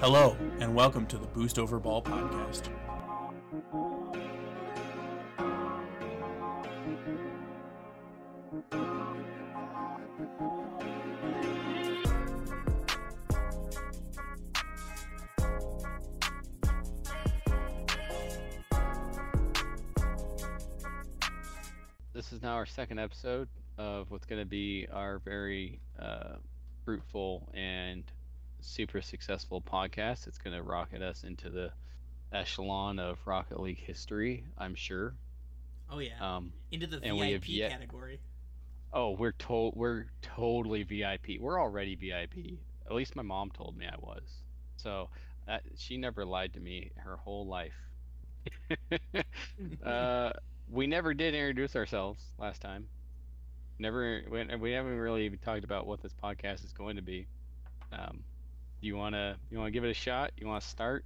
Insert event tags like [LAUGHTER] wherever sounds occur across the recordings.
Hello, and welcome to the Boost Over Ball podcast. Second episode of what's going to be our very uh, fruitful and super successful podcast. It's going to rocket us into the echelon of Rocket League history, I'm sure. Oh yeah, Um, into the and we have VIP yet- category. oh, we're to- we're totally VIP. We're already VIP. At least my mom told me I was. So that, she never lied to me her whole life. [LAUGHS] uh, we never did introduce ourselves last time. Never. We, haven't really even talked about what this podcast is going to be. Um, do you wanna you wanna give it a shot? You wanna start?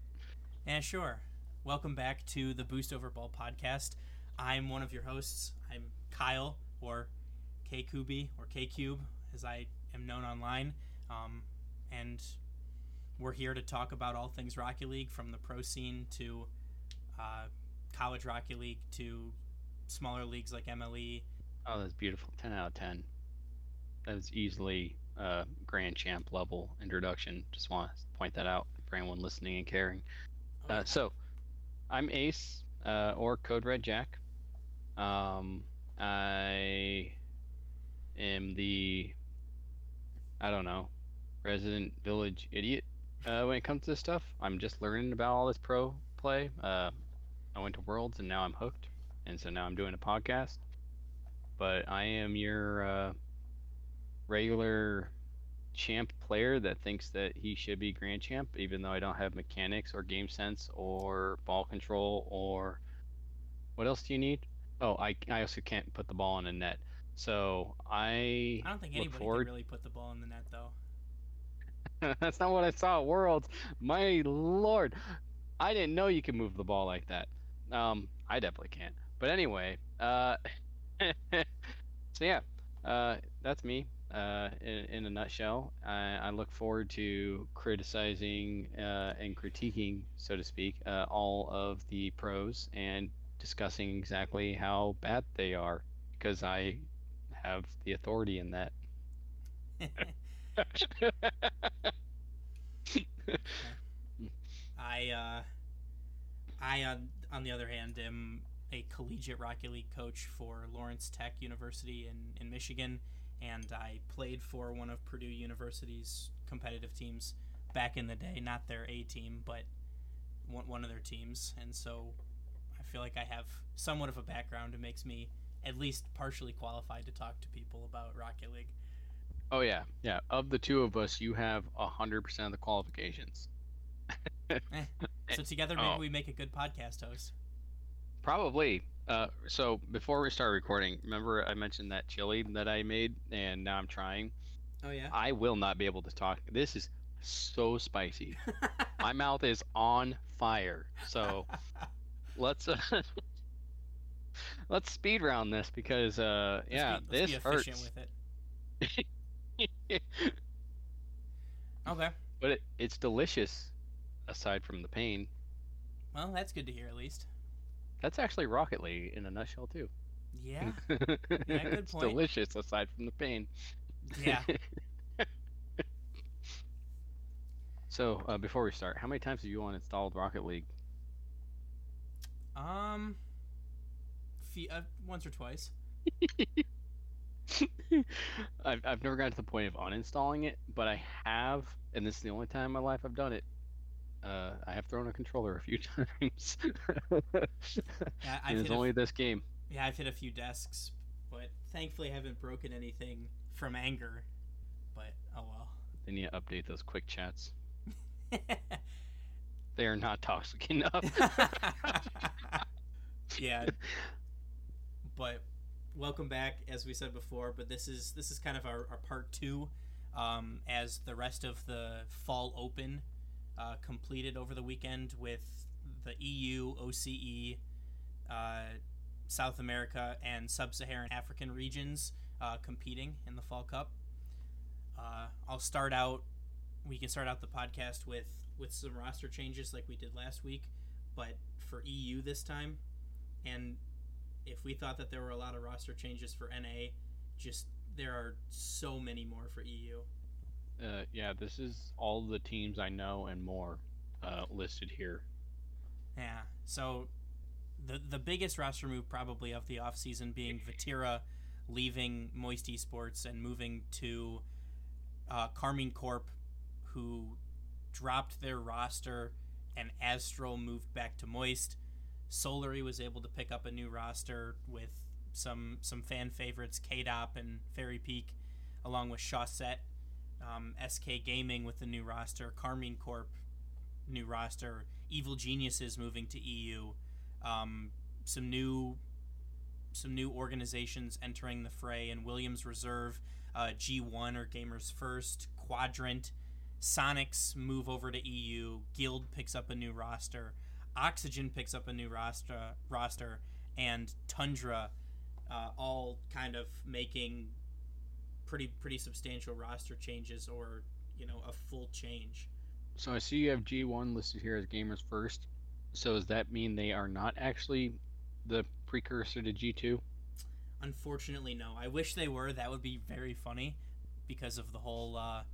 Yeah, sure, welcome back to the Boost Over Ball podcast. I'm one of your hosts. I'm Kyle, or K Kubi, or K Cube, as I am known online. Um, and we're here to talk about all things Rocket League, from the pro scene to uh, college Rocket League to smaller leagues like. MLE. Oh, that's beautiful. Ten out of ten. That is easily uh, grand champ level introduction. Just want to point that out for anyone listening and caring. Oh, Uh, so, I'm Ace, uh, or Code Red Jack. Um, I am the, I don't know, resident village idiot uh, when it comes to this stuff. I'm just learning about all this pro play. Uh, I went to Worlds and now I'm hooked, and so now I'm doing a podcast. But I am your uh, regular champ player that thinks that he should be grand champ, even though I don't have mechanics or game sense or ball control or what else do you need? Oh, I, I also can't put the ball in a net. So I I don't think anybody forward. can really put the ball in the net, though. [LAUGHS] That's not what I saw at Worlds. My lord, I didn't know you could move the ball like that. Um, I definitely can't. But anyway, uh, [LAUGHS] so yeah, uh, that's me. Uh, in, in a nutshell, I, I look forward to criticizing uh, and critiquing, so to speak, uh, all of the pros and discussing exactly how bad they are because I have the authority in that. [LAUGHS] [LAUGHS] I, uh, I on, on the other hand am a collegiate Rocket League coach for Lawrence Tech University in, in Michigan, and I played for one of Purdue University's competitive teams back in the day. Not their A team, but one, one of their teams, and so I feel like I have somewhat of a background. It makes me at least partially qualified to talk to people about Rocket League. Oh yeah, yeah. Of the two of us, you have a hundred percent of the qualifications. [LAUGHS] Eh. So [LAUGHS] together, maybe Oh. we make a good podcast host. Probably. Uh, so before we start recording, remember I mentioned that chili that I made, and now I'm trying. Oh yeah. I will not be able to talk. This is so spicy. [LAUGHS] My mouth is on fire. So [LAUGHS] let's uh, [LAUGHS] let's speed round this because uh, yeah, be, this be efficient hurts. with it. Okay. but it, it's delicious. Aside from the pain, Well, that's good to hear at least. That's actually Rocket League in a nutshell too. [LAUGHS] Yeah. good it's point. delicious aside from the pain. Yeah. [LAUGHS] So uh, before we start, how many times have you uninstalled Rocket League? um. Uh, once or twice. [LAUGHS] I've I've never gotten to the point of uninstalling it, but I have, and this is the only time in my life I've done it. Uh, I have thrown a controller a few [LAUGHS] times. Yeah, I've it's a only this game. Yeah, I've hit a few desks, but thankfully I haven't broken anything from anger. But oh well. They need to update those quick chats. [LAUGHS] They are not toxic enough. [LAUGHS] yeah. But welcome back, as we said before. But this is this is kind of our, our part two, um, as the rest of the fall open uh, completed over the weekend with the EU, OCE, uh, South America, and Sub-Saharan African regions uh, competing in the Fall Cup. Uh, I'll start out. We can start out the podcast with with some roster changes like we did last week, but for EU this time. And if we thought that there were a lot of roster changes for NA, just there are so many more for EU. Uh, yeah, this is all the teams I know and more uh, listed here. Yeah. So the the biggest roster move probably of the offseason being Vatira leaving Moist Esports and moving to uh, Karmine Corp, who dropped their roster, and Aztral moved back to Moist. Solary was able to pick up a new roster with some some fan favorites, Kaydop and Fairy Peak, along with Chausette. Um, SK Gaming with the new roster, Karmine Corp new roster, Evil Geniuses moving to EU, um, some new some new organizations entering the fray, and Williams Resolve, uh, G1 or Gamers First, Quadrant, Sonics move over to EU, Guild picks up a new roster, Oxygen picks up a new roster, roster, and Tundra, uh, all kind of making pretty pretty substantial roster changes or you know a full change. So I see you have G1 listed here as Gamers First. So does that mean they are not actually the precursor to G2? Unfortunately, no. I wish they were. That would be very funny because of the whole uh,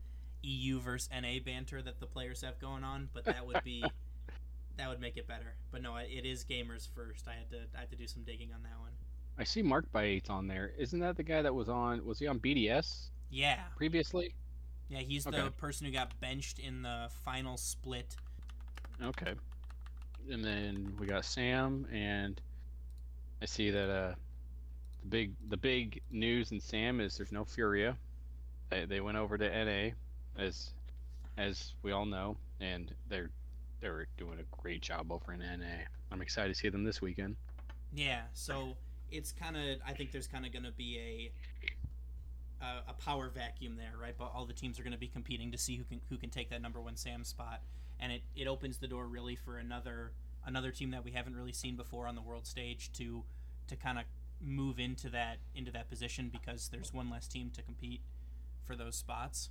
EU versus NA banter that the players have going on. But that would be [LAUGHS] that would make it better. But no, it is Gamers First. I had to I had to do some digging on that one. I see Mark by Eight on there. Isn't that the guy that was on? Was he on BDS Yeah, previously? yeah. He's Okay. the person who got benched in the final split. Okay. And then we got Sam, and I see that uh, the big the big news in Sam is there's no Furia. They they went over to NA, as as we all know, and they're they're doing a great job over in NA. I'm excited to see them this weekend. Yeah, so it's kind of I think there's kind of going to be a a, a power vacuum there, right? But all the teams are going to be competing to see who can who can take that number one Sam spot, and it, it opens the door really for another another team that we haven't really seen before on the world stage to to kind of move into that into that position because there's one less team to compete for those spots,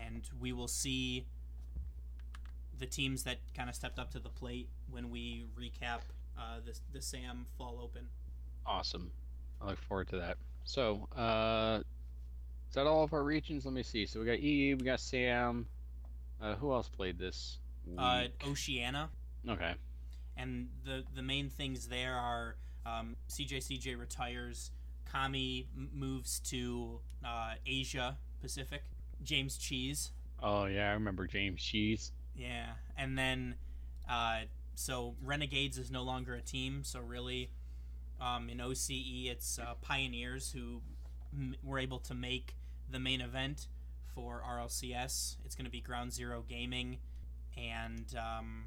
and we will see the teams that kind of stepped up to the plate when we recap uh, the the Sam Fall Open. Awesome. I look forward to that. So, uh, is that all of our regions? Let me see. So we got EU, we got Sam. Uh, who else played this? Uh, week? Oceania, okay. and the the main things there are um, CJCJ retires, Kami moves to uh, Asia Pacific, James Cheese, Oh yeah, I remember James Cheese. yeah, and then uh, so Renegades is no longer a team, so really. Um, in OCE, it's uh, Pioneers who m- were able to make the main event for RLCS. It's going to be Ground Zero Gaming, and um,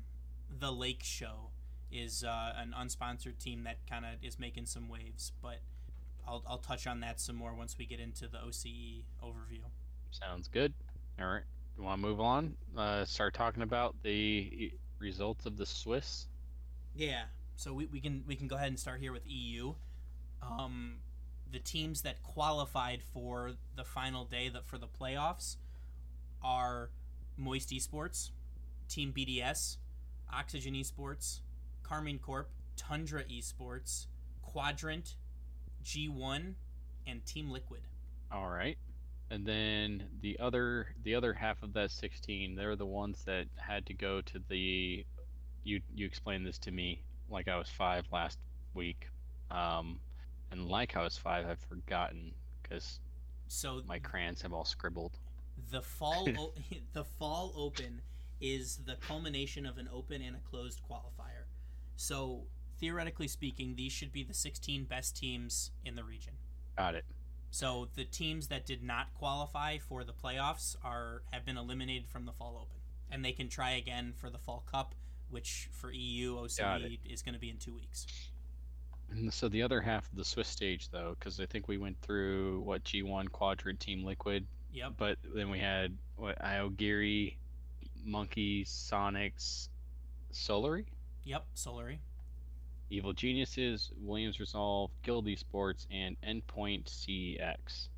the Lake Show is uh, an unsponsored team that kind of is making some waves. But I'll, I'll touch on that some more once we get into the OCE overview. Sounds good. All right. You want to move on? Uh, start talking about the results of the Swiss. Yeah, so we, we can we can go ahead and start here with EU. Um, the teams that qualified for the final day that for the playoffs are Moist Esports, Team BDS, Oxygen Esports, Karmine Corp, Tundra Esports, Quadrant, G1, and Team Liquid. All right. And then the other the other half of that 16, they're the ones that had to go to the you you explained this to me like I was 5 last week. Um and like I was 5, I've forgotten cuz So my crayons have all scribbled. the fall [LAUGHS] o- [LAUGHS] the fall open is the culmination of an open and a closed qualifier. So theoretically speaking, these should be the 16 best teams in the region. Got it. So the teams that did not qualify for the playoffs are have been eliminated from the fall open, and they can try again for the fall cup, which for EU Got OCE is going to be in two weeks. And so the other half of the Swiss stage though cuz I think we went through what G1 Quadrant Team Liquid Yep. but then we had what Iogiri, Monkey, Sonics, Solary, Yep. Solary. Evil Geniuses, Williams Resolve, Guild Esports, and Endpoint CX.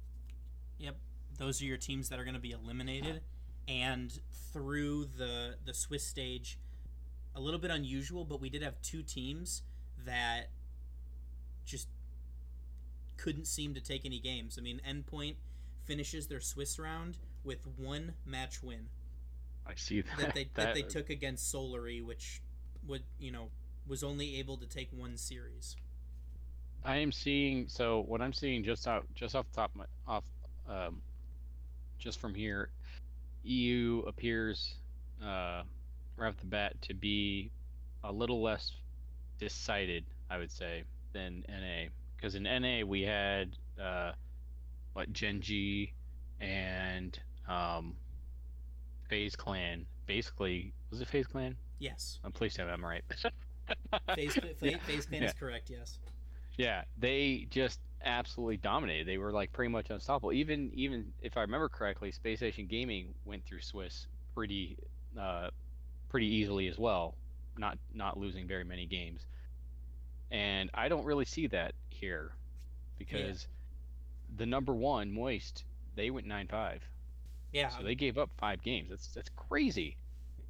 Yep, those are your teams that are going to be eliminated. And through the the Swiss stage, a little bit unusual, but we did have two teams that just couldn't seem to take any games. I mean, Endpoint finishes their Swiss round with one match win I see that. that they that, they took against Solary, which would you know was only able to take one series. I am seeing so what I'm seeing just out just off the top of my, off um, just from here, EU appears uh, right off the bat to be a little less decided, I would say, than NA. Because in NA we had uh, what Gen G and um, FaZe Clan. Basically, was it FaZe Clan? Yes, I'm pleased to have I'm right. [LAUGHS] FaZe, Yeah. FaZe Clan Yeah. is correct. Yes. Yeah, they just absolutely dominated. They were like pretty much unstoppable. Even even if I remember correctly, Space Station Gaming went through Swiss pretty uh, pretty easily as well, not not losing very many games. And I don't really see that here because the number one Moist they went nine five, Yeah. so they gave up five games. That's that's crazy.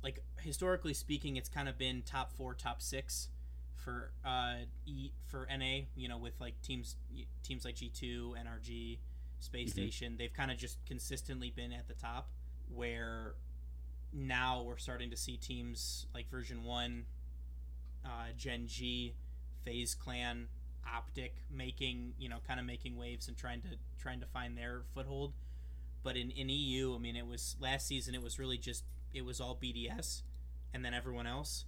like historically speaking, it's kind of been top four, top six for uh e for NA. You know, with like teams teams like G two, NRG, Space Mhm. Station. They've kind of just consistently been at the top. Where now we're starting to see teams like Version One, uh, Gen G, FaZe Clan, Optic making you know kind of making waves and trying to trying to find their foothold. But in, in EU, I mean, it was last season. It was really just it was all BDS, and then everyone else.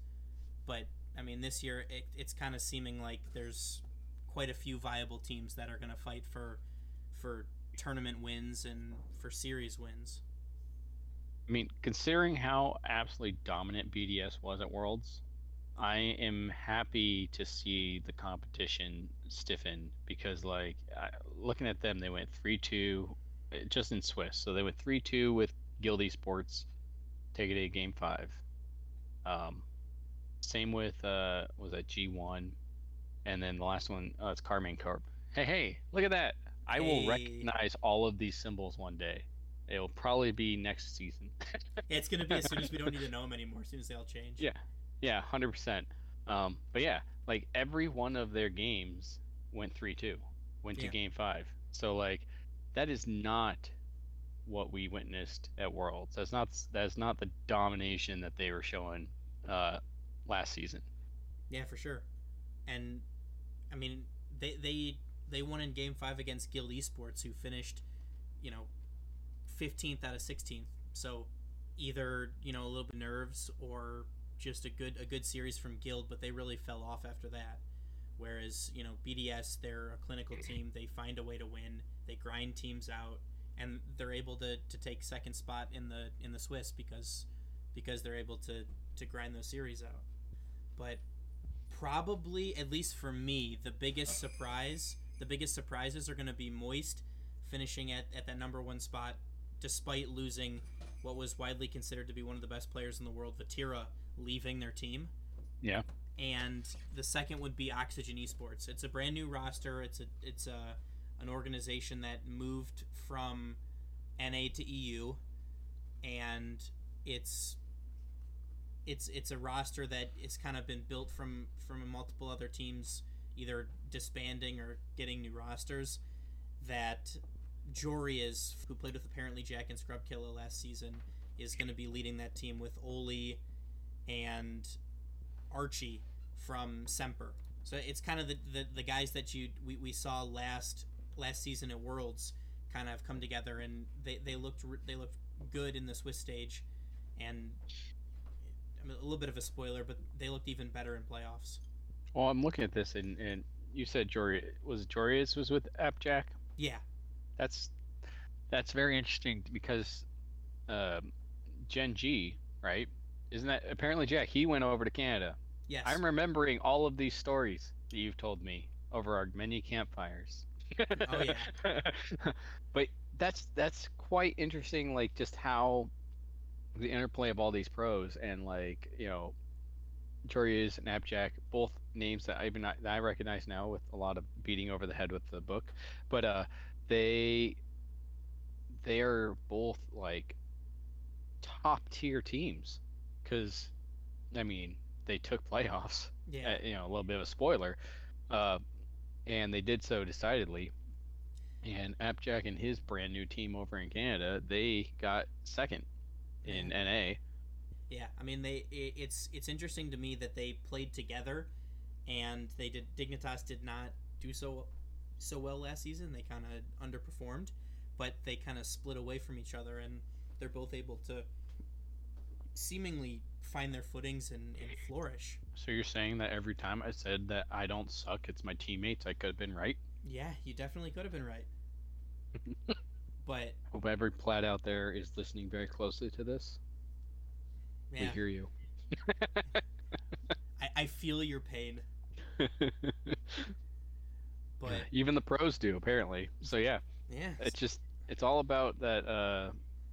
But I mean, this year it, it's kind of seeming like there's quite a few viable teams that are going to fight for for tournament wins and for series wins. I mean, considering how absolutely dominant BDS was at Worlds, I am happy to see the competition stiffen because, like, I, looking at them, they went 3 2 just in Swiss. So they went 3 2 with Guild Esports, take it to game five. Um, same with, uh, was that G1? And then the last one, uh, it's Karmine Corp. Hey, hey, look at that. I will recognize all of these symbols one day. It'll probably be next season. It's going to be as soon as we don't need to [LAUGHS] know them anymore. As soon as they all change. Yeah, yeah, hundred percent. Um, but yeah, like every one of their games went three two, went to Yeah. game five. So like, that is not what we witnessed at Worlds. That's not that's not the domination that they were showing uh, last season. Yeah, for sure. And I mean, they they they won in Game Five against Guild Esports, who finished, you know, fifteenth out of sixteenth. So either you know a little bit of nerves or just a good a good series from Guild, but they really fell off after that. Whereas you know BDS, they're a clinical mm. team. They find a way to win. They grind teams out, and they're able to, to take second spot in the in the Swiss because because they're able to to grind those series out. But probably at least for me the biggest surprise the biggest surprises are going to be moist finishing at, at that number one spot despite losing what was widely considered to be one of the best players in the world vatira leaving their team. Yeah. and the second would be oxygen esports. It's a brand new roster. It's a it's a an organization that moved from na to eu and it's it's it's a roster that is kind of been built from from multiple other teams either disbanding or getting new rosters that Joreuz who played with Appjack and Scrub Killa last season is going to be leading that team with Oaly and Archie from Semper. So it's kind of the, the, the guys that you we, we saw last last season at Worlds kind of come together and they, they looked they looked good in the Swiss stage and I mean, a little bit of a spoiler, but they looked even better in playoffs. Well, I'm looking at this and and you said Jory was Joreuz was with Appjack. Yeah, That's that's very interesting because um, Gen G, right? Isn't that Appjack? He went over to Canada. yes. I'm remembering all of these stories that you've told me over our many campfires. Oh, yeah. [LAUGHS] but that's that's quite interesting. Like just how the interplay of all these pros and like you know, Joreuz and Appjack both names that I even that I recognize now with a lot of beating over the head with the book, but uh, they they are both like top tier teams because I mean they took playoffs. Yeah. Uh, you know, a little bit of a spoiler, uh, and they did so decidedly. And Appjack and his brand new team over in Canada, they got second in NA. Yeah, I mean they i it's it's interesting to me that they played together and they did Dignitas did not do so so well last season. They kind of underperformed, but they kind of split away from each other and they're both able to seemingly find their footings and, and flourish. So you're saying that every time I said that I don't suck, it's my teammates, I could have been right? Yeah, you definitely could have been right. [LAUGHS] but Hope every plat out there is listening very closely to this. We hear you. [LAUGHS] I, I feel your pain. [LAUGHS] But Even the pros do, apparently. So yeah, yeah, it's just it's all about that uh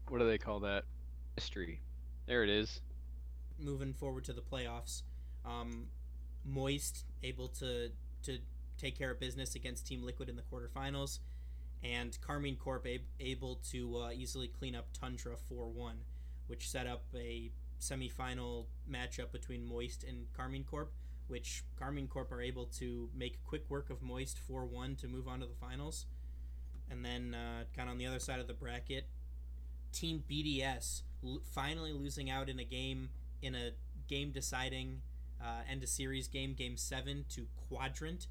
what do they call that? History. There it is. moving forward to the playoffs. Um, Moist able to to take care of business against Team Liquid in the quarterfinals, and Karmine Corp able to uh, easily clean up Tundra 4-1, which set up a semifinal matchup between Moist and Karmine Corp, which Karmine Corp are able to make quick work of Moist 4-1 to move on to the finals. And then uh, kind of on the other side of the bracket, Team BDS l- finally losing out in a game in a game deciding uh, end of series game, game seven to Quadrant,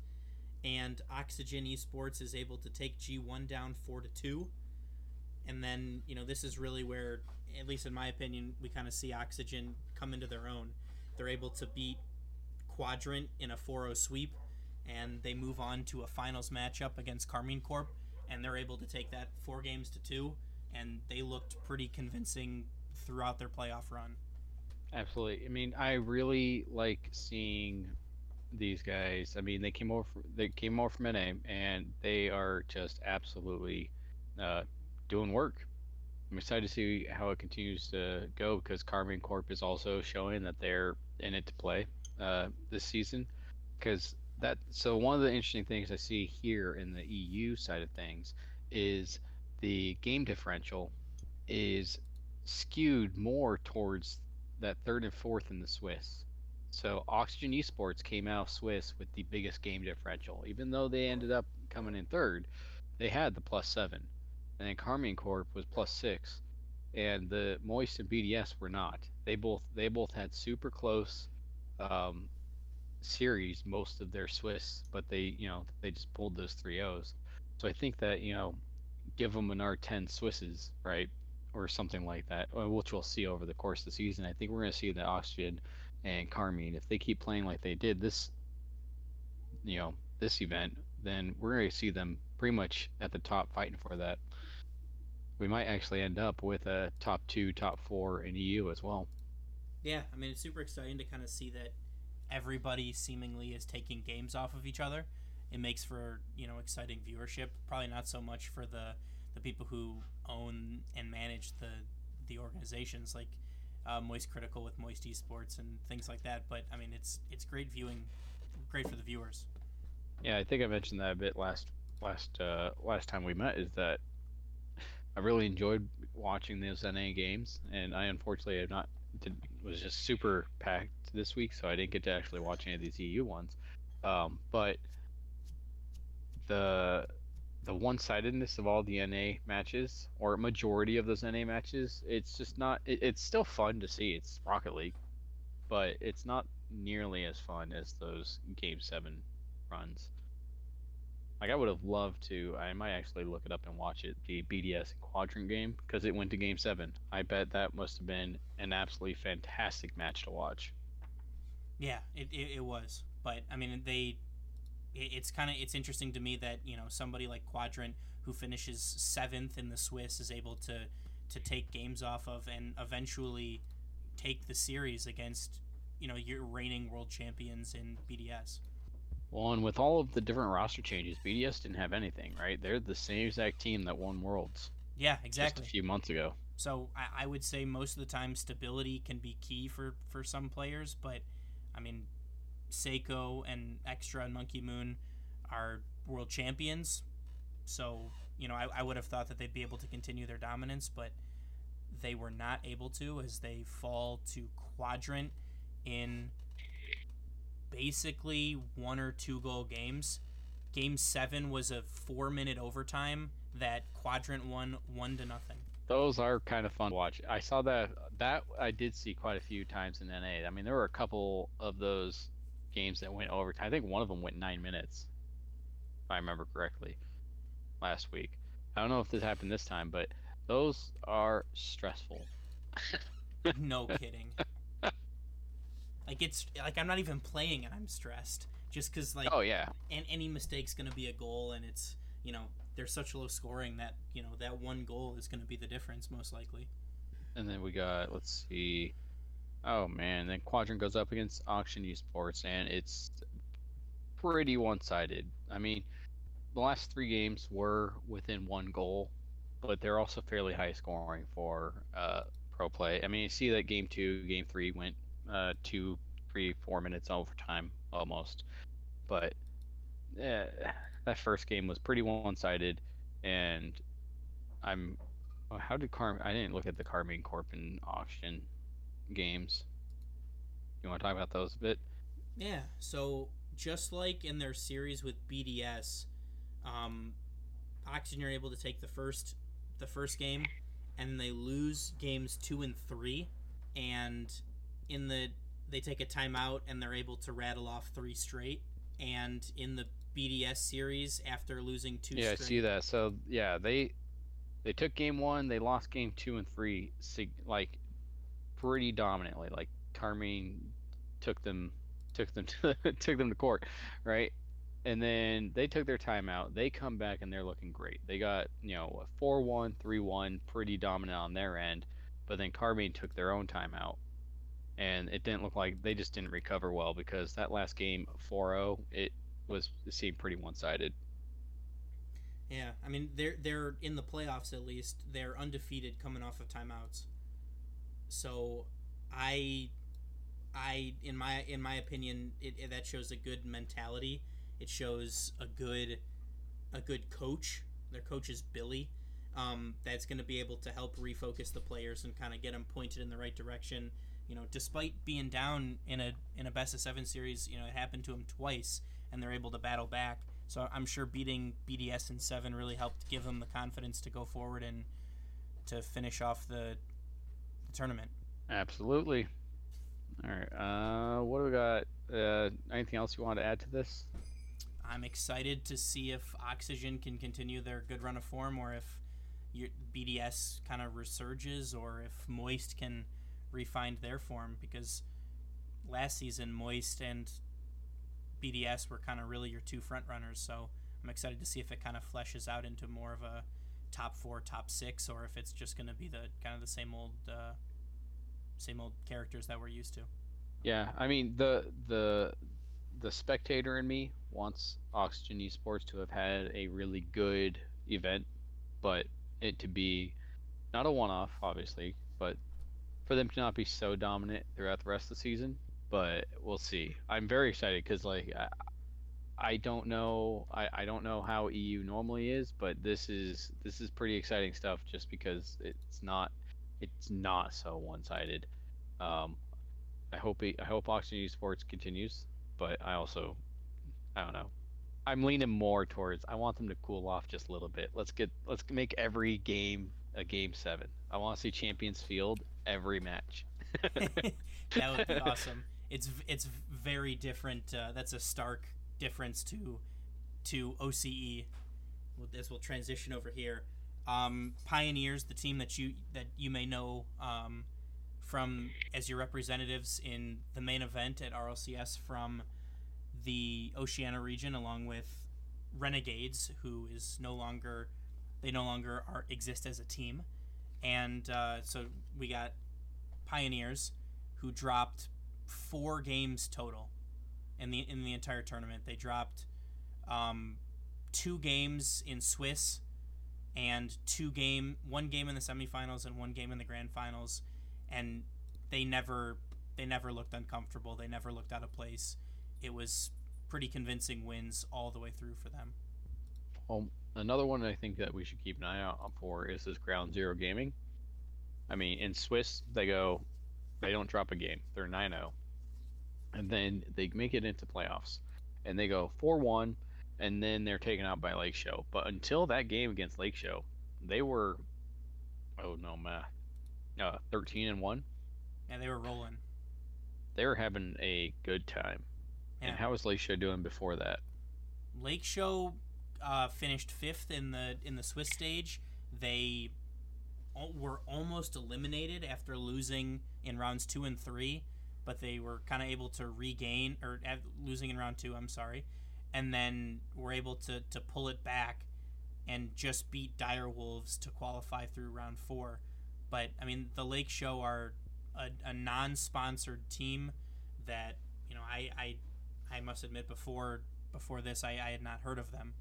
and Oxygen Esports is able to take G1 down four to two. And then you know this is really where, at least in my opinion, we kind of see Oxygen come into their own. They're able to beat Quadrant in a 4-0 sweep, and they move on to a finals matchup against Karmine Corp, and they're able to take that four games to two, and they looked pretty convincing throughout their playoff run. Absolutely. I mean, I really like seeing these guys. I mean, they came over. They came over from NA, and they are just absolutely uh, doing work. I'm excited to see how it continues to go because Karmine Corp is also showing that they're in it to play uh, this season. Because that, so one of the interesting things I see here in the EU side of things is the game differential is skewed more towards that third and fourth in the Swiss. So Oxygen Esports came out of Swiss with the biggest game differential. Even though they ended up coming in third, they had the plus seven. And then Karmine Corp was plus six. And the Moist and BDS were not. They both they both had super close um, series most of their Swiss, but they you know they just pulled those three O's. So I think that you know give them another ten Swisses, right? or something like that, uh, which we'll see over the course of the season. I think we're going to see the Oxygen and Karmine if they keep playing like they did this, you know, this event, then we're going to see them pretty much at the top fighting for that. We might actually end up with a top two, top four in EU as well. Yeah, I mean it's super exciting to kind of see that everybody seemingly is taking games off of each other. It makes for you know exciting viewership. Probably not so much for the the people who own and manage the the organizations like uh, Moist Critical with Moist Esports and things like that. But I mean it's it's great viewing, great for the viewers. Yeah, I think I mentioned that a bit last last uh, last time we met. Is that I really enjoyed watching those NA games, and I unfortunately have not did, was just super packed this week, so I didn't get to actually watch any of these EU ones. Um, but the the one-sidedness of all the NA matches, or majority of those NA matches, it's just not. It, it's still fun to see. It's Rocket League, but it's not nearly as fun as those Game Seven runs. Like I would have loved to. I might actually look it up and watch it. The BDS Quadrant game because it went to Game Seven. I bet that must have been an absolutely fantastic match to watch. Yeah, it, it, it was. But I mean they it- it's kind of it's interesting to me that you know somebody like Quadrant who finishes seventh in the Swiss is able to to take games off of and eventually take the series against you know your reigning world champions in BDS. Well, and with all of the different roster changes, BDS didn't have anything, right? They're the same exact team that won Worlds Yeah, just exactly. a few months ago. So I, I would say most of the time stability can be key for for some players, but I mean Seikoo and Extra and Monkey Moon are world champions. So, you know, I, I would have thought that they'd be able to continue their dominance, but they were not able to as they fall to quadrant in basically one or two goal games. Game seven was a four minute overtime that quadrant won one to nothing. Those are kind of fun to watch. I saw that that I did see quite a few times in NA. I mean, there were a couple of those games that went overtime. I think one of them went nine minutes, if I remember correctly, last week. I don't know if this happened this time, but those are stressful. [LAUGHS] no kidding. [LAUGHS] like it's like I'm not even playing and I'm stressed just because like oh yeah, and any mistake's gonna be a goal and it's you know they're such low scoring that you know that one goal is gonna be the difference most likely. And then we got let's see. Oh man, then Quadrant goes up against Oxygen Esports and it's pretty one-sided. I mean, the last three games were within one goal, but they're also fairly high scoring for uh, pro play. I mean, you see that game two, game three went uh, two, three, four minutes overtime almost, but yeah, that first game was pretty one-sided, and I'm. How did Car? I didn't look at the Karmine Corp and Oxygen games. You want to talk about those a bit? Yeah. So just like in their series with BDS, um, Oxygen are able to take the first the first game, and they lose games two and three, and in the they take a timeout and they're able to rattle off three straight. And in the BDS series, after losing two, Yeah, I see that. So yeah, they they took game one, they lost game two and three, like pretty dominantly. Like Karmine took them took them [LAUGHS] to took them to court, right? And then they took their timeout. They come back and they're looking great. They got you know a four one, three one, pretty dominant on their end. But then Karmine took their own timeout, and it didn't look like they just didn't recover well because that last game 4-0, it was it seemed pretty one sided. Yeah, I mean they're they're in the playoffs at least. They're undefeated coming off of timeouts. So, I, I in my in my opinion, it, it- that shows a good mentality. It shows a good, a good coach. Their coach is Billy. Um, that's going to be able to help refocus the players and kind of get them pointed in the right direction. You know, despite being down in a in a best of seven series, you know it happened to them twice, and they're able to battle back. So I'm sure beating BDS in seven really helped give them the confidence to go forward and to finish off the, the tournament. Absolutely. All right. Uh, what do we got? Uh, anything else you want to add to this? I'm excited to see if Oxygen can continue their good run of form, or if your BDS kind of resurges, or if Moist can refine their form. Because last season, Moist and BDS were kind of really your two front runners. So I'm excited to see if it kind of fleshes out into more of a top four, top six, or if it's just going to be the kind of the same old, uh, same old characters that we're used to. Yeah, I mean the the the spectator in me wants Oxygen Esports to have had a really good event, but it to be not a one-off, obviously, but for them to not be so dominant throughout the rest of the season. But we'll see. I'm very excited because like I, I don't know I, I don't know how EU normally is, but this is this is pretty exciting stuff just because it's not it's not so one-sided. Um, I hope I hope Oxygen Esports continues, but I also I don't know. I'm leaning more towards I want them to cool off just a little bit. Let's get let's make every game a game 7. I want to see Champions Field every match. [LAUGHS] that would be awesome. It's it's very different. Uh, that's a stark difference to to OCE. As we'll transition over here, um, Pioneers, the team that you that you may know um, from as your representatives in the main event at RLCS from the Oceania region, along with Renegades, who is no longer they no longer are exist as a team, and uh, so we got Pioneers who dropped four games total in the in the entire tournament. They dropped um, two games in Swiss and two game one game in the semifinals and one game in the grand finals, and they never they never looked uncomfortable. They never looked out of place. it was pretty convincing wins all the way through for them. Well, another one I think that we should keep an eye out for is this Ground Zero Gaming. I mean, in Swiss, they go, they don't drop a game. They're 9 0. And then they make it into playoffs. And they go 4 1, and then they're taken out by Lake Show. But until that game against Lake Show, they were, oh no, math, uh, 13 and 1. Yeah, they were rolling. They were having a good time. Yeah. And how was Lake Show doing before that? Lake Show uh, finished fifth in the in the Swiss stage. They al- were almost eliminated after losing in rounds two and three, but they were kind of able to regain or uh, losing in round two. I'm sorry, and then were able to to pull it back and just beat Dire Wolves to qualify through round four. But I mean, the Lake Show are a, a non-sponsored team that you know I I, I must admit before before this I, I had not heard of them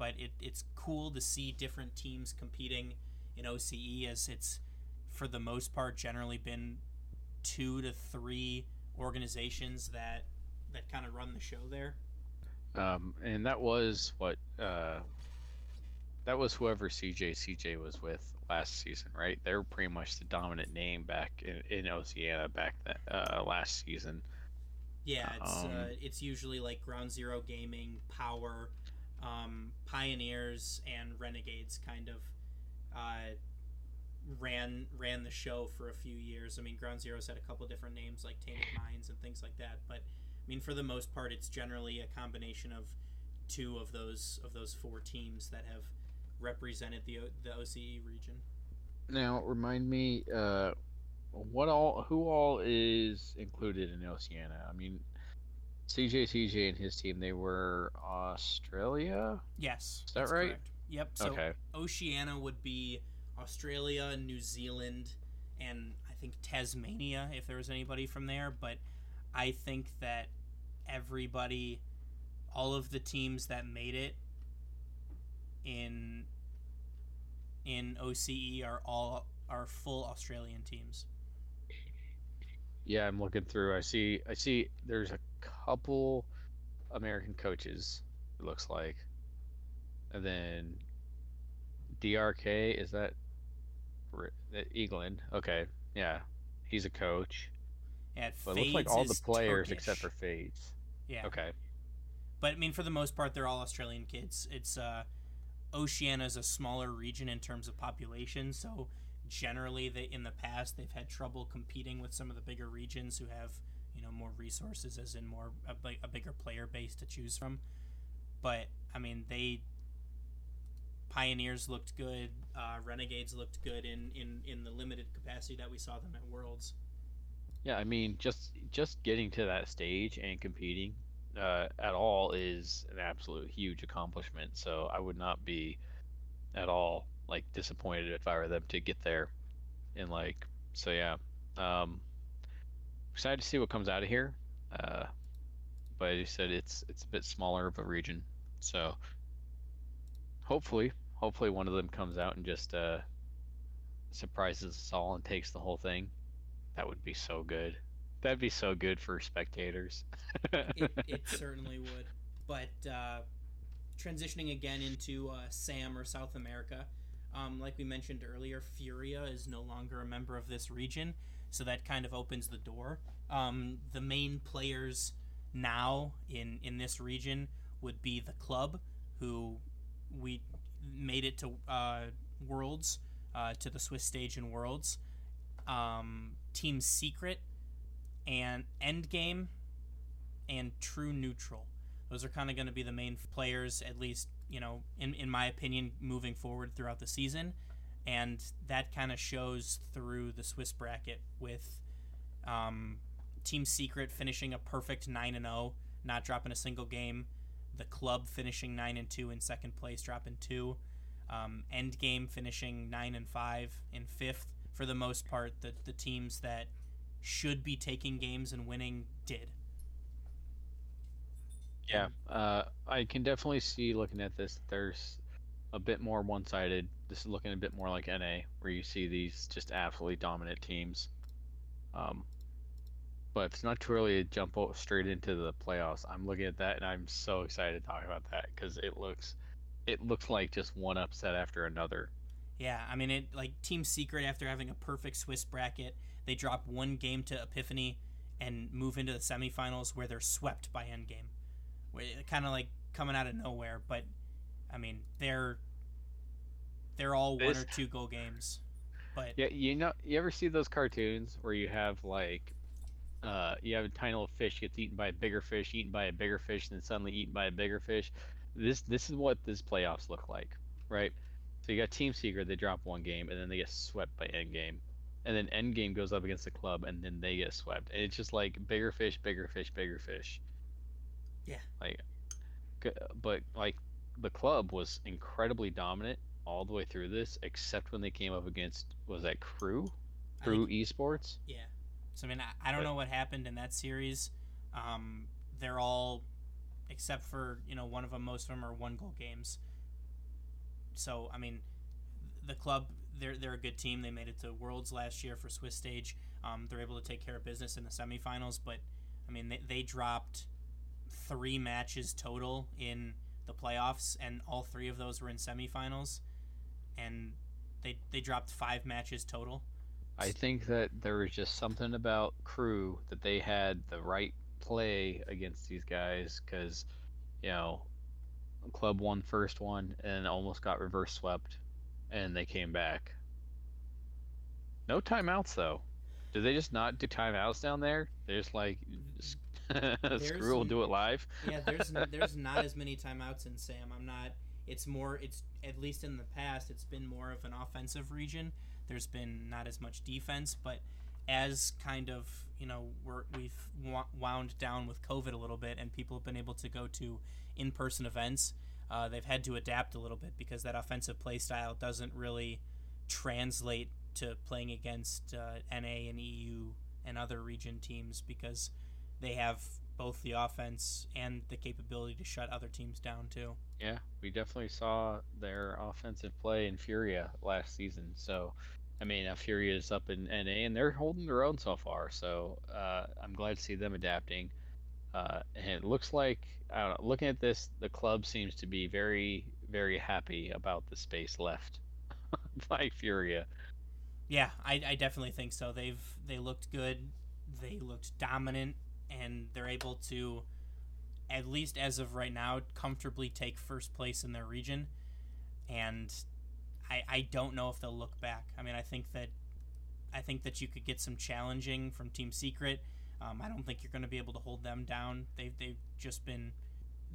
but it, it's cool to see different teams competing in OCE as it's for the most part generally been two to three organizations that that kind of run the show there. Um, and that was what uh, that was whoever CJ CJ was with last season, right? They're pretty much the dominant name back in, in Oceania back that uh, last season. Yeah, it's Um, uh, it's usually like Ground Zero Gaming, Power, um, Pioneers, and Renegades kind of uh, ran ran the show for a few years. I mean, Ground Zero's had a couple different names like Tainted Minds and things like that, but I mean, for the most part, it's generally a combination of two of those of those four teams that have represented the O- the OCE region. Now, remind me, uh, what all, who all is included in Oceania? I mean, CJ CJ and his team, they were Australia. Yes, Is that that's right? correct. Yep. So okay. Oceania would be Australia, New Zealand, and I think Tasmania if there was anybody from there. But I think that everybody, all of the teams that made it in in OCE are all are full Australian teams. Yeah, I'm looking through. I see. I see. There's a couple American coaches. It looks like, and then DRK is that England? Okay, yeah, he's a coach. And But it looks like all the players except for Turkish. Fades. yeah. Okay. But I mean, for the most part, they're all Australian kids. It's uh, Oceania is a smaller region in terms of population, so generally, they in the past they've had trouble competing with some of the bigger regions who have know more resources, as in more a, a bigger player base to choose from. But I mean, they Pioneers looked good. Uh, Renegades looked good in, in in the limited capacity that we saw them at Worlds. Yeah, I mean, just just getting to that stage and competing uh, at all is an absolute huge accomplishment. So I would not be at all like disappointed if I were them to get there. And like, so yeah, um, excited to see what comes out of here. Uh, but as you said, it's it's a bit smaller of a region, so hopefully, hopefully one of them comes out and just uh, surprises us all and takes the whole thing. That would be so good. That'd be so good for spectators. [LAUGHS] it, it certainly would. But uh, transitioning again into uh, Sam or South America, um, like we mentioned earlier, Furia is no longer a member of this region, so that kind of opens the door. Um, the main players now in in this region would be the club, who we made it to uh, Worlds, uh, to the Swiss stage in Worlds. Um, Team Secret and Endgame and True Neutral. Those are kind of going to be the main players, at least, you know, in, in my opinion, moving forward throughout the season. And that kind of shows through the Swiss bracket with um, Team Secret finishing a perfect 9 and 0, not dropping a single game. The club finishing 9 and 2 in second place, dropping 2. Um, Endgame finishing 9 and 5 in fifth. For the most part, the, the teams that should be taking games and winning did. yeah, uh, I can definitely see looking at this. There's a bit more one-sided. This is looking a bit more like NA, where you see these just absolutely dominant teams. Um, but it's not too early to jump straight into the playoffs, I'm looking at that and I'm so excited to talk about that because it looks, it looks like just one upset after another. Yeah, I mean, it like Team Secret after having a perfect Swiss bracket, they drop one game to Epiphany and move into the semifinals where they're swept by Endgame. Kind of like coming out of nowhere, but I mean, they're they're all one This- or two goal games. But Yeah, you know, you ever see those cartoons where you have like, uh, you have a tiny little fish gets eaten by a bigger fish, eaten by a bigger fish, and then suddenly eaten by a bigger fish. This this is what this playoffs look like, right? So you got Team Secret, they drop one game, and then they get swept by Endgame, and then Endgame goes up against the club, and then they get swept, and it's just like bigger fish, bigger fish, bigger fish. Yeah. Like, but like the club was incredibly dominant all the way through this, except when they came up against was that KRÜ, KRÜ think- Esports. yeah, so I mean, I, I don't But- know what happened in that series. Um, they're all, except for you know one of them, most of them are one goal games. So I mean, the club they're they're a good team. They made it to Worlds last year for Swiss stage. Um, they're able to take care of business in the semifinals, but I mean they, they dropped three matches total in the playoffs, and all three of those were in semifinals, and they they dropped five matches total. I think that there was just something about KRÜ that they had the right play against these guys because, you know, club won first one and almost got reverse swept, and they came back. No timeouts though. Do they just not do timeouts down there? They're just like, s- [LAUGHS] screw, we'll do it live. yeah, there's there's [LAUGHS] not as many timeouts in SAM. I'm not. It's more. It's at least in the past. It's been more of an offensive region. There's been not as much defense, but as kind of you know we're, we've wound down with COVID a little bit, and people have been able to go to in-person events. Uh, they've had to adapt a little bit because that offensive play style doesn't really translate to playing against uh, NA and EU and other region teams because they have both the offense and the capability to shut other teams down too. Yeah, we definitely saw their offensive play in Furia last season. So, I mean, now Furia is up in NA and they're holding their own so far. So, uh, I'm glad to see them adapting. Uh, and it looks like, I don't know, looking at this, the club seems to be very, very happy about the space left [LAUGHS] by Furia. Yeah, I, I definitely think so. They've they looked good, they looked dominant, and they're able to, at least as of right now, comfortably take first place in their region. And I I don't know if they'll look back. I mean, I think that I think that you could get some challenging from Team Secret. Um, I don't think you're going to be able to hold them down. They've they've just been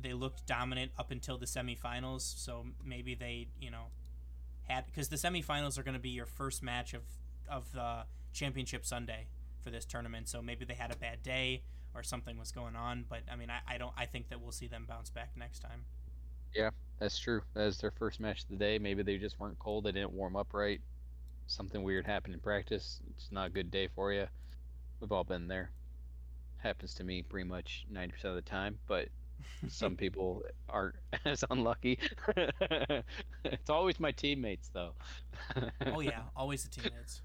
they looked dominant up until the semifinals. So maybe they you know had because the semifinals are going to be your first match of of the championship Sunday for this tournament. So maybe they had a bad day or something was going on. But I mean, I, I don't. I think that we'll see them bounce back next time. Yeah, that's true. That is their first match of the day. Maybe they just weren't cold. They didn't warm up right. Something weird happened in practice. It's not a good day for you. We've all been there. Happens to me pretty much 90% of the time, but some [LAUGHS] people aren't [LAUGHS] as unlucky. [LAUGHS] it's always my teammates, though. oh yeah, always the teammates.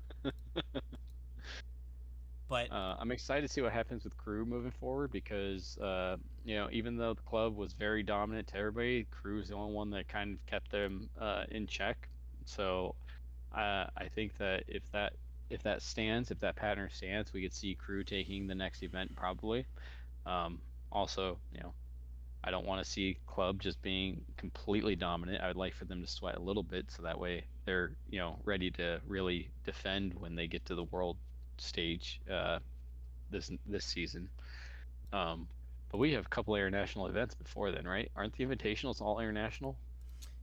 But Uh, I'm excited to see what happens with KRÜ moving forward because, uh, you know, even though the club was very dominant to everybody, KRÜ is the only one that kind of kept them uh, in check. So, uh, I think that if that if that stands, if that pattern stands, we could see KRÜ taking the next event probably. Um, also, you know, I don't want to see club just being completely dominant. I would like for them to sweat a little bit so that way they're you know ready to really defend when they get to the world stage uh, this this season. Um, but we have a couple international events before then, right? Aren't the invitationals all international?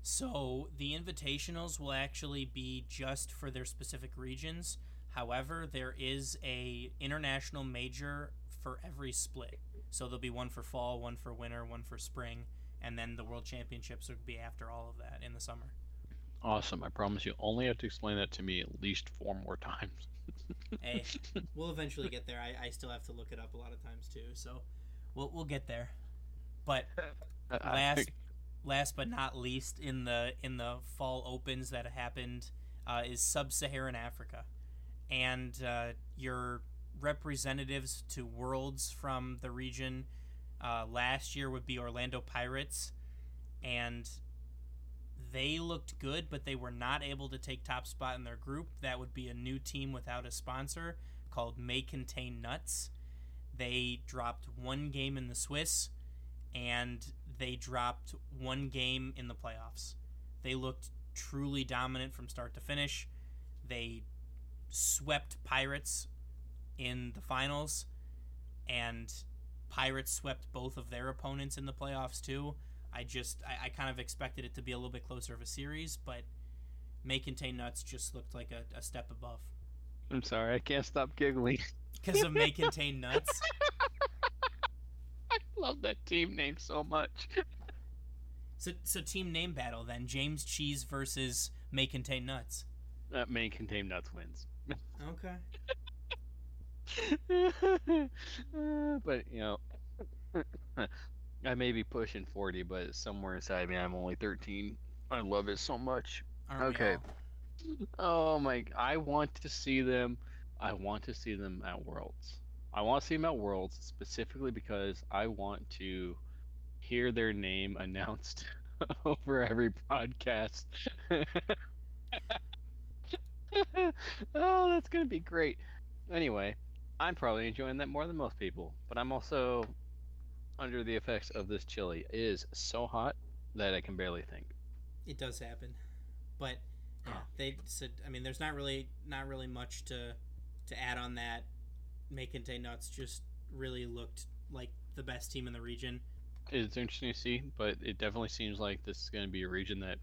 So the invitationals will actually be just for their specific regions. However, there is a international major for every split. So there'll be one for fall, one for winter, one for spring, and then the world championships will be after all of that in the summer. Awesome. I promise you only have to explain that to me at least four more [LAUGHS] times. Hey, [LAUGHS] we'll eventually get there. I, I still have to look it up a lot of times too, so we'll we'll get there. But [LAUGHS] I- I last last but not least in the in the fall opens that happened uh, is sub-Saharan Africa, and uh, your representatives to Worlds from the region uh, last year would be Orlando Pirates, and they looked good, but they were not able to take top spot in their group. That would be a new team without a sponsor called May Contain Nuts. They dropped one game in the Swiss, and they dropped one game in the playoffs. They looked truly dominant from start to finish. They swept Pirates in the finals, and Pirates swept both of their opponents in the playoffs too. I just I, I kind of expected it to be a little bit closer of a series, but May Contain Nuts just looked like a, a step above. I'm sorry, I can't stop giggling. [LAUGHS] Because of May Contain Nuts? [LAUGHS] I love that team name so much. [LAUGHS] So, so team name battle then. James Cheese versus May Contain Nuts. That may contain nuts wins. Okay. Uh, but you know, I may be pushing forty, but somewhere inside me, I'm only thirteen. I love it so much. Aren't Okay. Oh my! I want to see them. I want to see them at Worlds. I want to see them at Worlds specifically because I want to hear their name [LAUGHS] announced [LAUGHS] over every podcast. [LAUGHS] oh, that's gonna be great. Anyway, I'm probably enjoying that more than most people, but I'm also under the effects of this chili. It is so hot that I can barely think. It does happen, but yeah, they said. I mean, there's not really not really much to to add on that. Contain Nuts just really looked like the best team in the region. It's interesting to see, but it definitely seems like this is going to be a region that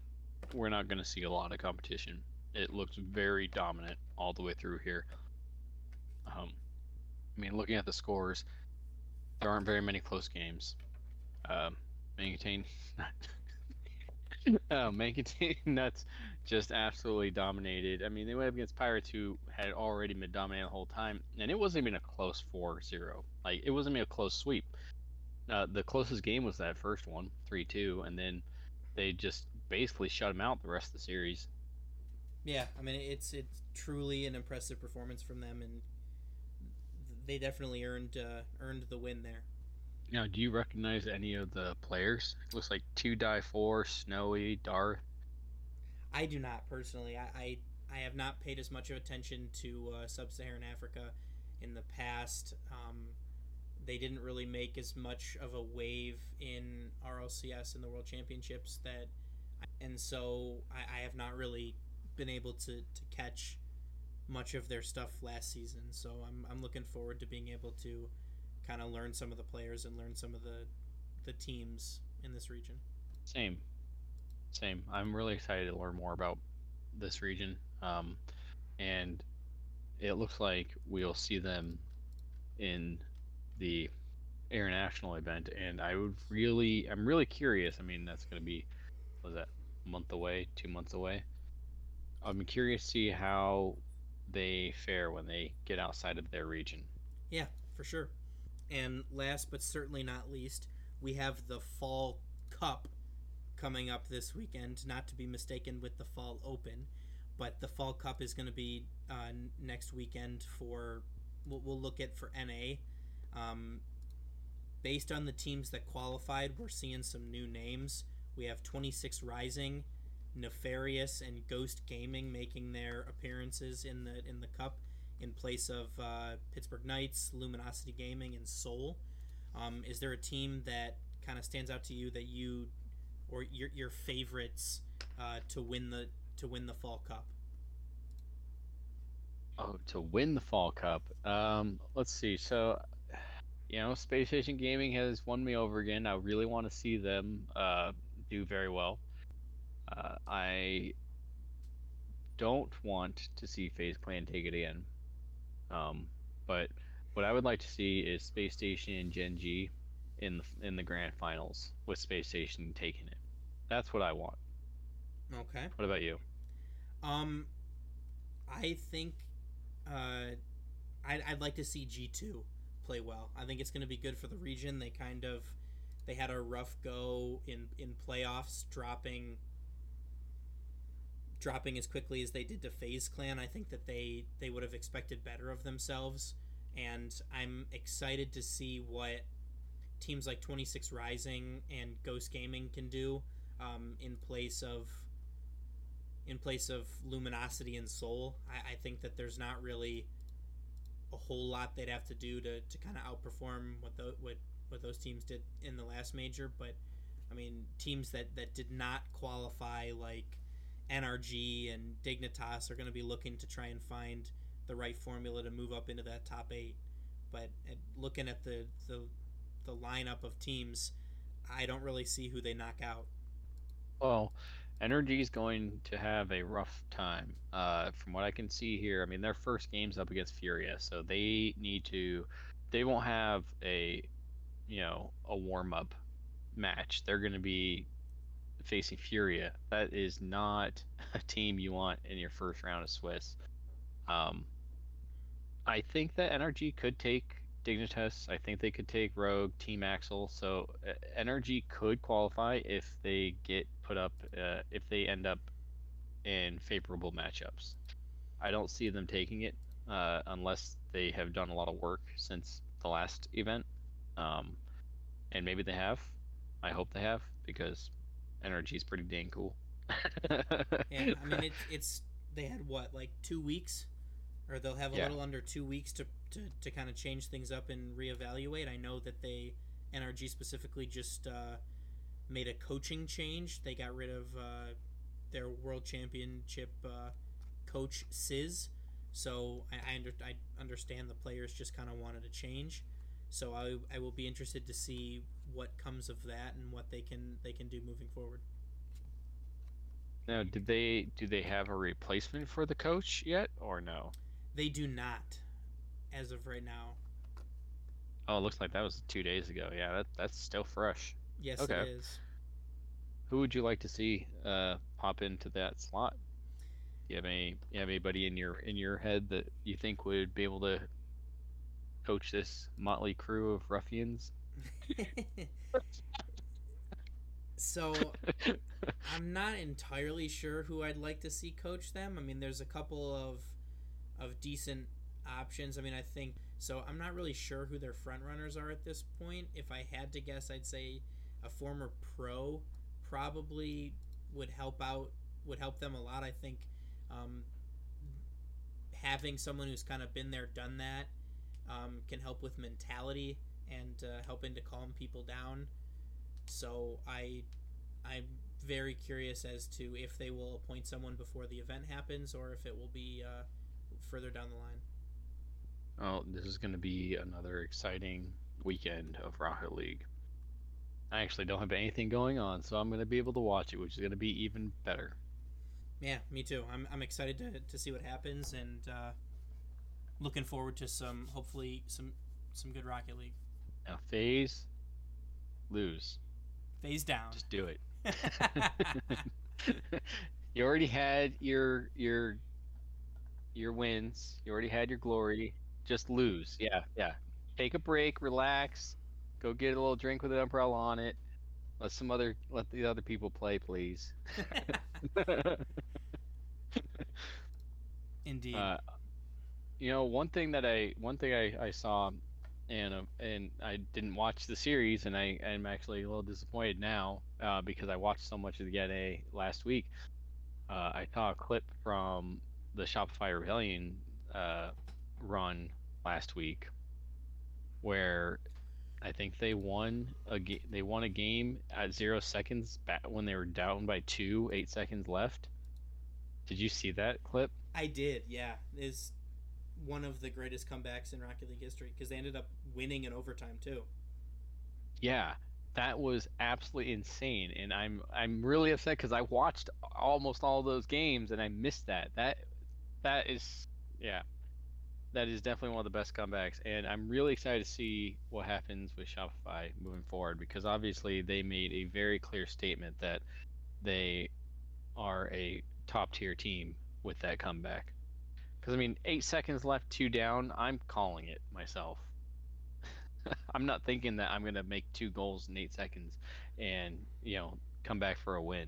we're not going to see a lot of competition. It looks very dominant all the way through here. Um, I mean, looking at the scores, there aren't very many close games. Um, maintain, [LAUGHS] oh, maintain [LAUGHS] nuts just absolutely dominated. I mean, they went up against Pirates, who had already been dominating the whole time, and it wasn't even a close 4-0. Like, it wasn't even a close sweep. Uh, the closest game was that first one, three two, and then they just basically shut them out the rest of the series. Yeah, I mean, it's it's truly an impressive performance from them, and they definitely earned uh, earned the win there. Now, do you recognize any of the players? It looks like two die four, Snowy, Darth. I do not personally. I, I, I have not paid as much of attention to uh, sub-Saharan Africa in the past. Um, they didn't really make as much of a wave in RLCS in the World Championships that, and so I, I have not really been able to, to catch much of their stuff last season. So I'm, I'm looking forward to being able to kind of learn some of the players and learn some of the the teams in this region. Same, same. I'm really excited to learn more about this region, um, and it looks like we'll see them in the international event. And I would really, I'm really curious. I mean, that's going to be, was that month away, two months away? I'm curious to see how they fare when they get outside of their region. Yeah, for sure. And last but certainly not least, we have the Fall Cup coming up this weekend, not to be mistaken with the Fall Open. But the Fall Cup is going to be uh, next weekend for, we'll, we'll look at for NA. Um, based on the teams that qualified, we're seeing some new names. We have 26 Rising, Nefarious, and Ghost Gaming making their appearances in the in the cup in place of uh, Pittsburgh Knights, Luminosity Gaming, and Soul. Um, is there a team that kind of stands out to you that you or your your favorites uh, to win the to win the Fall Cup? Oh, to win the Fall Cup. Um, let's see. So, you know, Space Station Gaming has won me over again. I really want to see them uh, do very well. Uh, I don't want to see FaZe Clan take it again. Um, but what I would like to see is Space Station and Gen.G in the in the grand finals with Space Station taking it. That's what I want. Okay. What about you? Um, I think uh, I'd, I'd like to see G2 play well. I think it's going to be good for the region. They kind of they had a rough go in in playoffs, dropping dropping as quickly as they did to FaZe Clan. I think that they they would have expected better of themselves, and I'm excited to see what teams like 26 Rising and Ghost Gaming can do um, in place of in place of Luminosity and Soul. I, I think that there's not really a whole lot they'd have to do to, to kind of outperform what the what what those teams did in the last major. But I mean, teams that that did not qualify like NRG and Dignitas are going to be looking to try and find the right formula to move up into that top eight. But at, looking at the, the the lineup of teams, I don't really see who they knock out. Well, NRG is going to have a rough time. Uh, from what I can see here, I mean their first game's up against Furia, so they need to. They won't have a, you know, a warm up match. They're going to be facing Furia. That is not [LAUGHS] a team you want in your first round of Swiss. Um, I think that NRG could take Dignitas. I think they could take Rogue, Team Axel. So uh, NRG could qualify if they get put up, uh, if they end up in favorable matchups. I don't see them taking it uh, unless they have done a lot of work since the last event. Um, and maybe they have. I hope they have because NRG is pretty dang cool. [LAUGHS] yeah, I mean [LAUGHS] it's it's they had what like two weeks, or they'll have a Yeah. little under two weeks to to, to kind of change things up and reevaluate. I know that they NRG specifically just uh, made a coaching change. They got rid of uh, their world championship uh, coach Sis. So I I, under, I understand the players just kind of wanted to change. So I, I will be interested to see what comes of that and what they can they can do moving forward. Now, did they do they have a replacement for the coach yet, or no? They do not, as of right now. Oh, it looks like that was two days ago. Yeah, that that's still fresh. Yes, Okay. it is. Who would you like to see uh, pop into that slot? Do you have any you have anybody in your in your head that you think would be able to coach this motley crew of ruffians? [LAUGHS] so I'm not entirely sure who I'd like to see coach them. I mean, there's a couple of of decent options. I mean, I think so. I'm not really sure who their front runners are at this point. If I had to guess, I'd say a former pro probably would help out would help them a lot. I think um, having someone who's kind of been there, done that, um, can help with mentality and uh, helping to calm people down. So I, I'm very curious as to if they will appoint someone before the event happens or if it will be uh, further down the line. Oh, this is going to be another exciting weekend of Rocket League. I actually don't have anything going on, so I'm going to be able to watch it, which is going to be even better. Yeah, me too. I'm, I'm excited to, to see what happens and uh, looking forward to some hopefully some some good Rocket League. Now, FaZe, lose. FaZe down. Just do it. [LAUGHS] [LAUGHS] you already had your your your wins. You already had your glory. Just lose. Yeah, yeah. Take a break, relax, go get a little drink with an umbrella on it. Let some other let the other people play, please. [LAUGHS] Indeed. uh, you know, one thing that I one thing I, I saw, and uh, and I didn't watch the series, and I am actually a little disappointed now uh, because I watched so much of the NA last week. Uh, I saw a clip from the Shopify Rebellion uh, run last week, where I think they won a ga- they won a game at zero seconds back when they were down by two, eight seconds left. Did you see that clip? I did, yeah. Is one of the greatest comebacks in Rocket League history because they ended up winning in overtime too. Yeah, that was absolutely insane, and I'm I'm really upset because I watched almost all those games and I missed that. That that is yeah, that is definitely one of the best comebacks, and I'm really excited to see what happens with Shopify moving forward because obviously they made a very clear statement that they are a top tier team with that comeback. Because I mean, eight seconds left, two down. I'm calling it myself. [LAUGHS] I'm not thinking that I'm gonna make two goals in eight seconds and you know come back for a win.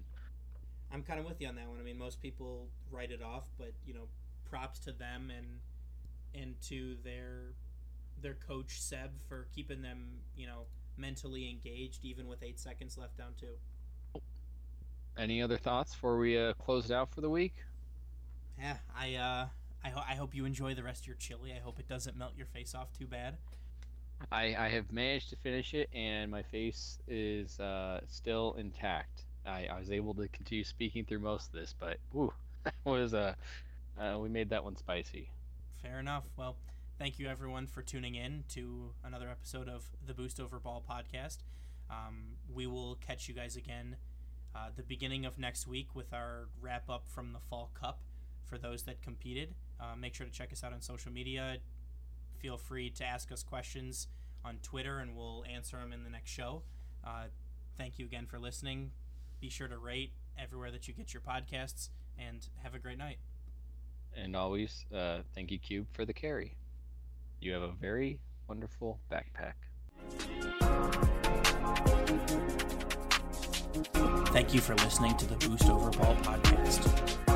I'm kind of with you on that one. I mean, most people write it off, but you know, props to them and and to their their coach Seb for keeping them, you know, mentally engaged even with eight seconds left down two. Any other thoughts before we uh, close it out for the week? Yeah, I uh, I, ho- I hope you enjoy the rest of your chili. I hope it doesn't melt your face off too bad. I, I have managed to finish it, and my face is uh, still intact. I, I was able to continue speaking through most of this, but ooh, that was uh, uh, we made that one spicy. Fair enough. Well, thank you everyone for tuning in to another episode of the Boost Over Ball podcast. Um, we will catch you guys again uh, the beginning of next week with our wrap up from the Fall Cup for those that competed. Uh, make sure to check us out on social media. Feel free to ask us questions on Twitter, and we'll answer them in the next show. Uh, thank you again for listening. Be sure to rate everywhere that you get your podcasts, and have a great night. And always, uh, thank you, Cube, for the carry. You have a very wonderful backpack. Thank you for listening to the Boost Over Ball podcast.